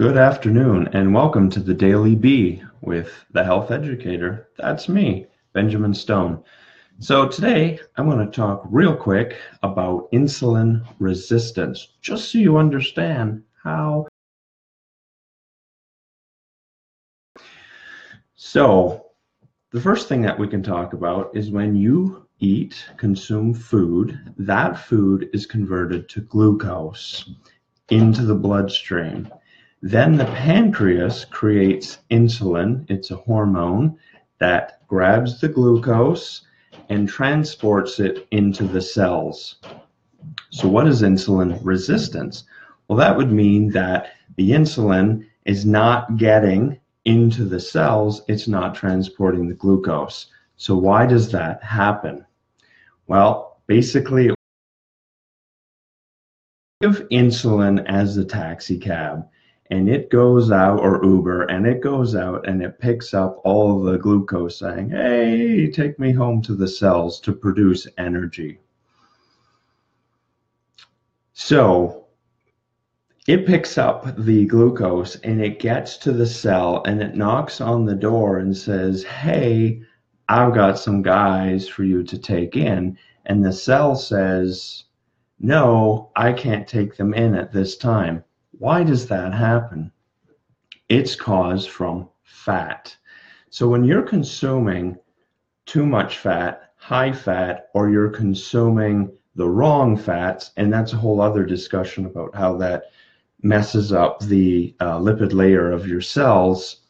Good afternoon and welcome to the Daily Bee with the health educator. That's me, Benjamin Stone. So today I'm going to talk real quick about insulin resistance, just so you understand how. So the first thing that we can talk about is when you eat, consume food, that food is converted to glucose into the bloodstream. Then the pancreas creates insulin. It's a hormone that grabs the glucose and transports it into the cells. So, what is insulin resistance? Well, that would mean that the insulin is not getting into the cells, it's not transporting the glucose. So, why does that happen? Well, basically, give insulin as the taxi cab and it goes out or uber and it goes out and it picks up all the glucose saying hey take me home to the cells to produce energy. So it picks up the glucose and it gets to the cell and it knocks on the door and says hey i've got some guys for you to take in. And the cell says no i can't take them in at this time why does that happen? It's caused from fat. So when you're consuming too much fat, high fat, or you're consuming the wrong fats, and that's a whole other discussion about how that messes up the uh, lipid layer of your cells.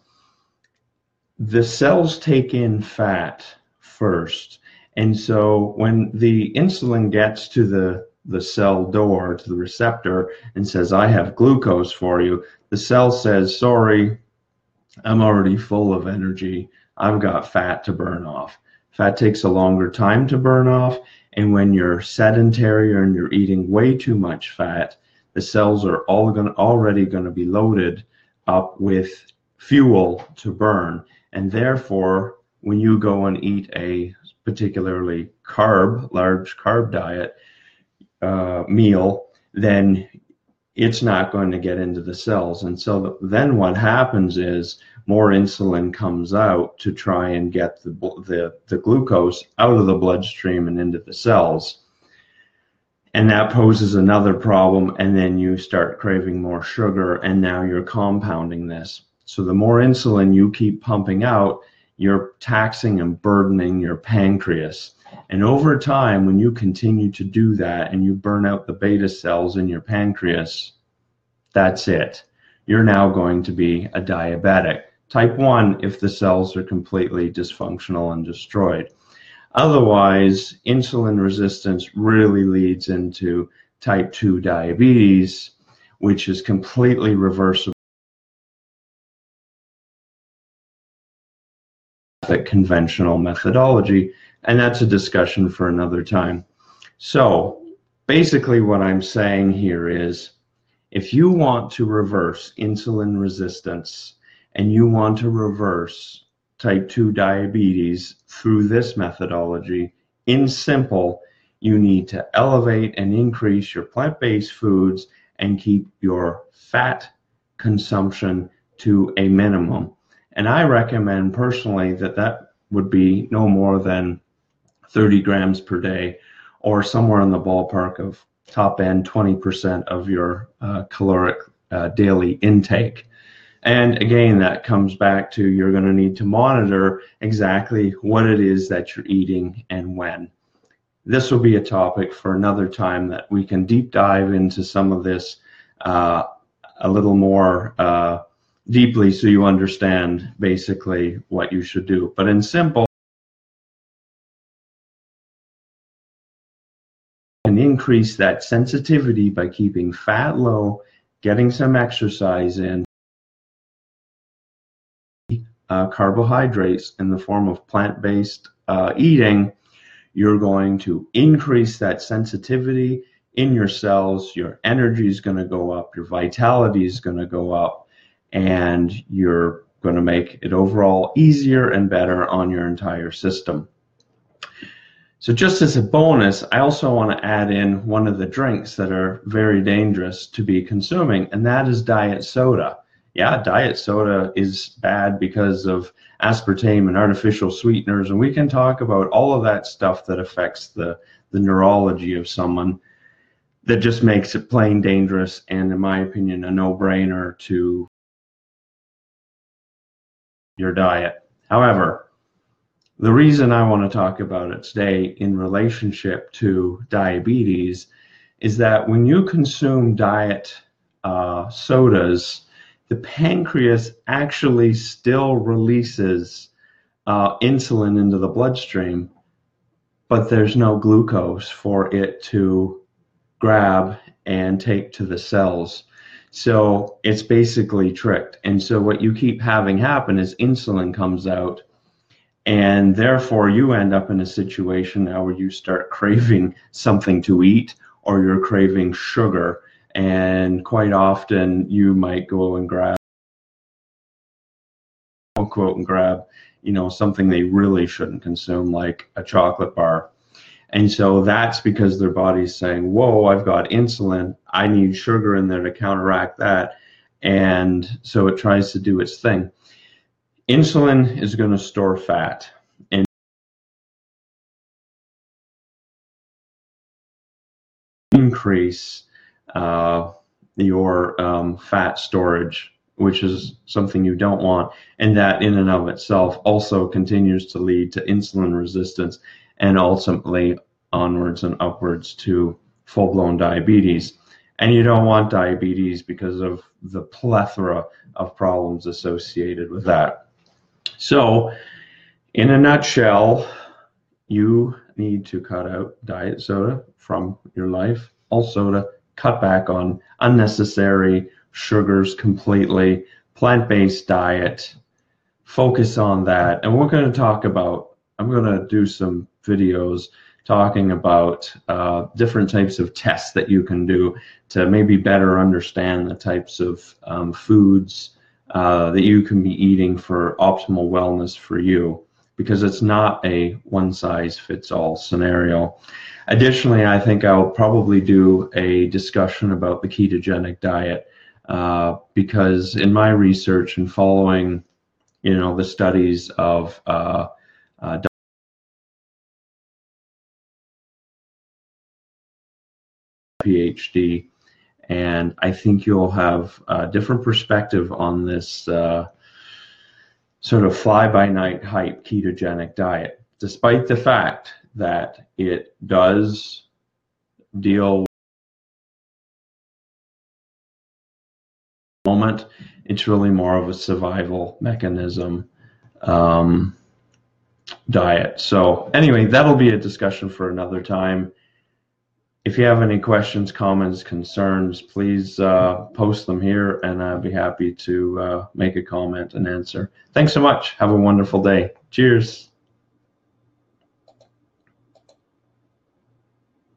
The cells take in fat first. And so when the insulin gets to the the cell door to the receptor and says, I have glucose for you, the cell says, Sorry, I'm already full of energy. I've got fat to burn off. Fat takes a longer time to burn off. And when you're sedentary and you're eating way too much fat, the cells are all going already going to be loaded up with fuel to burn. And therefore, when you go and eat a particularly carb, large carb diet, uh, meal, then it's not going to get into the cells. And so then what happens is more insulin comes out to try and get the, the, the glucose out of the bloodstream and into the cells. And that poses another problem. And then you start craving more sugar, and now you're compounding this. So the more insulin you keep pumping out, you're taxing and burdening your pancreas. And over time, when you continue to do that and you burn out the beta cells in your pancreas, that's it. You're now going to be a diabetic. Type 1 if the cells are completely dysfunctional and destroyed. Otherwise, insulin resistance really leads into type 2 diabetes, which is completely reversible. conventional methodology and that's a discussion for another time. So basically what I'm saying here is if you want to reverse insulin resistance and you want to reverse type 2 diabetes through this methodology, in simple, you need to elevate and increase your plant-based foods and keep your fat consumption to a minimum. And I recommend personally that that would be no more than 30 grams per day, or somewhere in the ballpark of top end 20% of your uh, caloric uh, daily intake. And again, that comes back to you're going to need to monitor exactly what it is that you're eating and when. This will be a topic for another time that we can deep dive into some of this uh, a little more uh, deeply so you understand basically what you should do. But in simple, increase that sensitivity by keeping fat low, getting some exercise in, uh, carbohydrates in the form of plant-based uh, eating, you're going to increase that sensitivity in your cells. Your energy is going to go up, your vitality is going to go up, and you're going to make it overall easier and better on your entire system. So just as a bonus, I also want to add in one of the drinks that are very dangerous to be consuming, and that is diet soda. yeah, diet soda is bad because of aspartame and artificial sweeteners, and we can talk about all of that stuff that affects the the neurology of someone that just makes it plain dangerous and in my opinion a no-brainer to your diet. However, the reason I want to talk about it today in relationship to diabetes is that when you consume diet uh, sodas, the pancreas actually still releases uh, insulin into the bloodstream, but there's no glucose for it to grab and take to the cells. So it's basically tricked. And so what you keep having happen is insulin comes out and therefore you end up in a situation now where you start craving something to eat or you're craving sugar and quite often you might go and grab quote and grab you know something they really shouldn't consume like a chocolate bar and so that's because their body's saying, whoa, I've got insulin. I need sugar in there to counteract that. And so it tries to do its thing. Insulin is going to store fat. And increase uh, your um, fat storage, which is something you don't want. And that in and of itself also continues to lead to insulin resistance and ultimately onwards and upwards to full blown diabetes. And you don't want diabetes because of the plethora of problems associated with that. So, in a nutshell, you need to cut out diet soda from your life. Also, to cut back on unnecessary sugars completely, plant based diet, focus on that. And we're going to talk about, I'm going to do some videos talking about uh, different types of tests that you can do to maybe better understand the types of um, foods uh, that you can be eating for optimal wellness for you because it's not a one size fits all scenario. Additionally, I think I'll probably do a discussion about the ketogenic diet uh, because in my research and following, you know, the studies of uh, uh, PhD, and I think you'll have a different perspective on this uh, sort of fly by night hype ketogenic diet, despite the fact that it does deal moment. It's really more of a survival mechanism um, diet. So anyway that'll be a discussion for another time if you have any questions, comments, concerns, please uh, post them here and I'll be happy to uh, make a comment and answer. Thanks so much. Have a wonderful day. Cheers.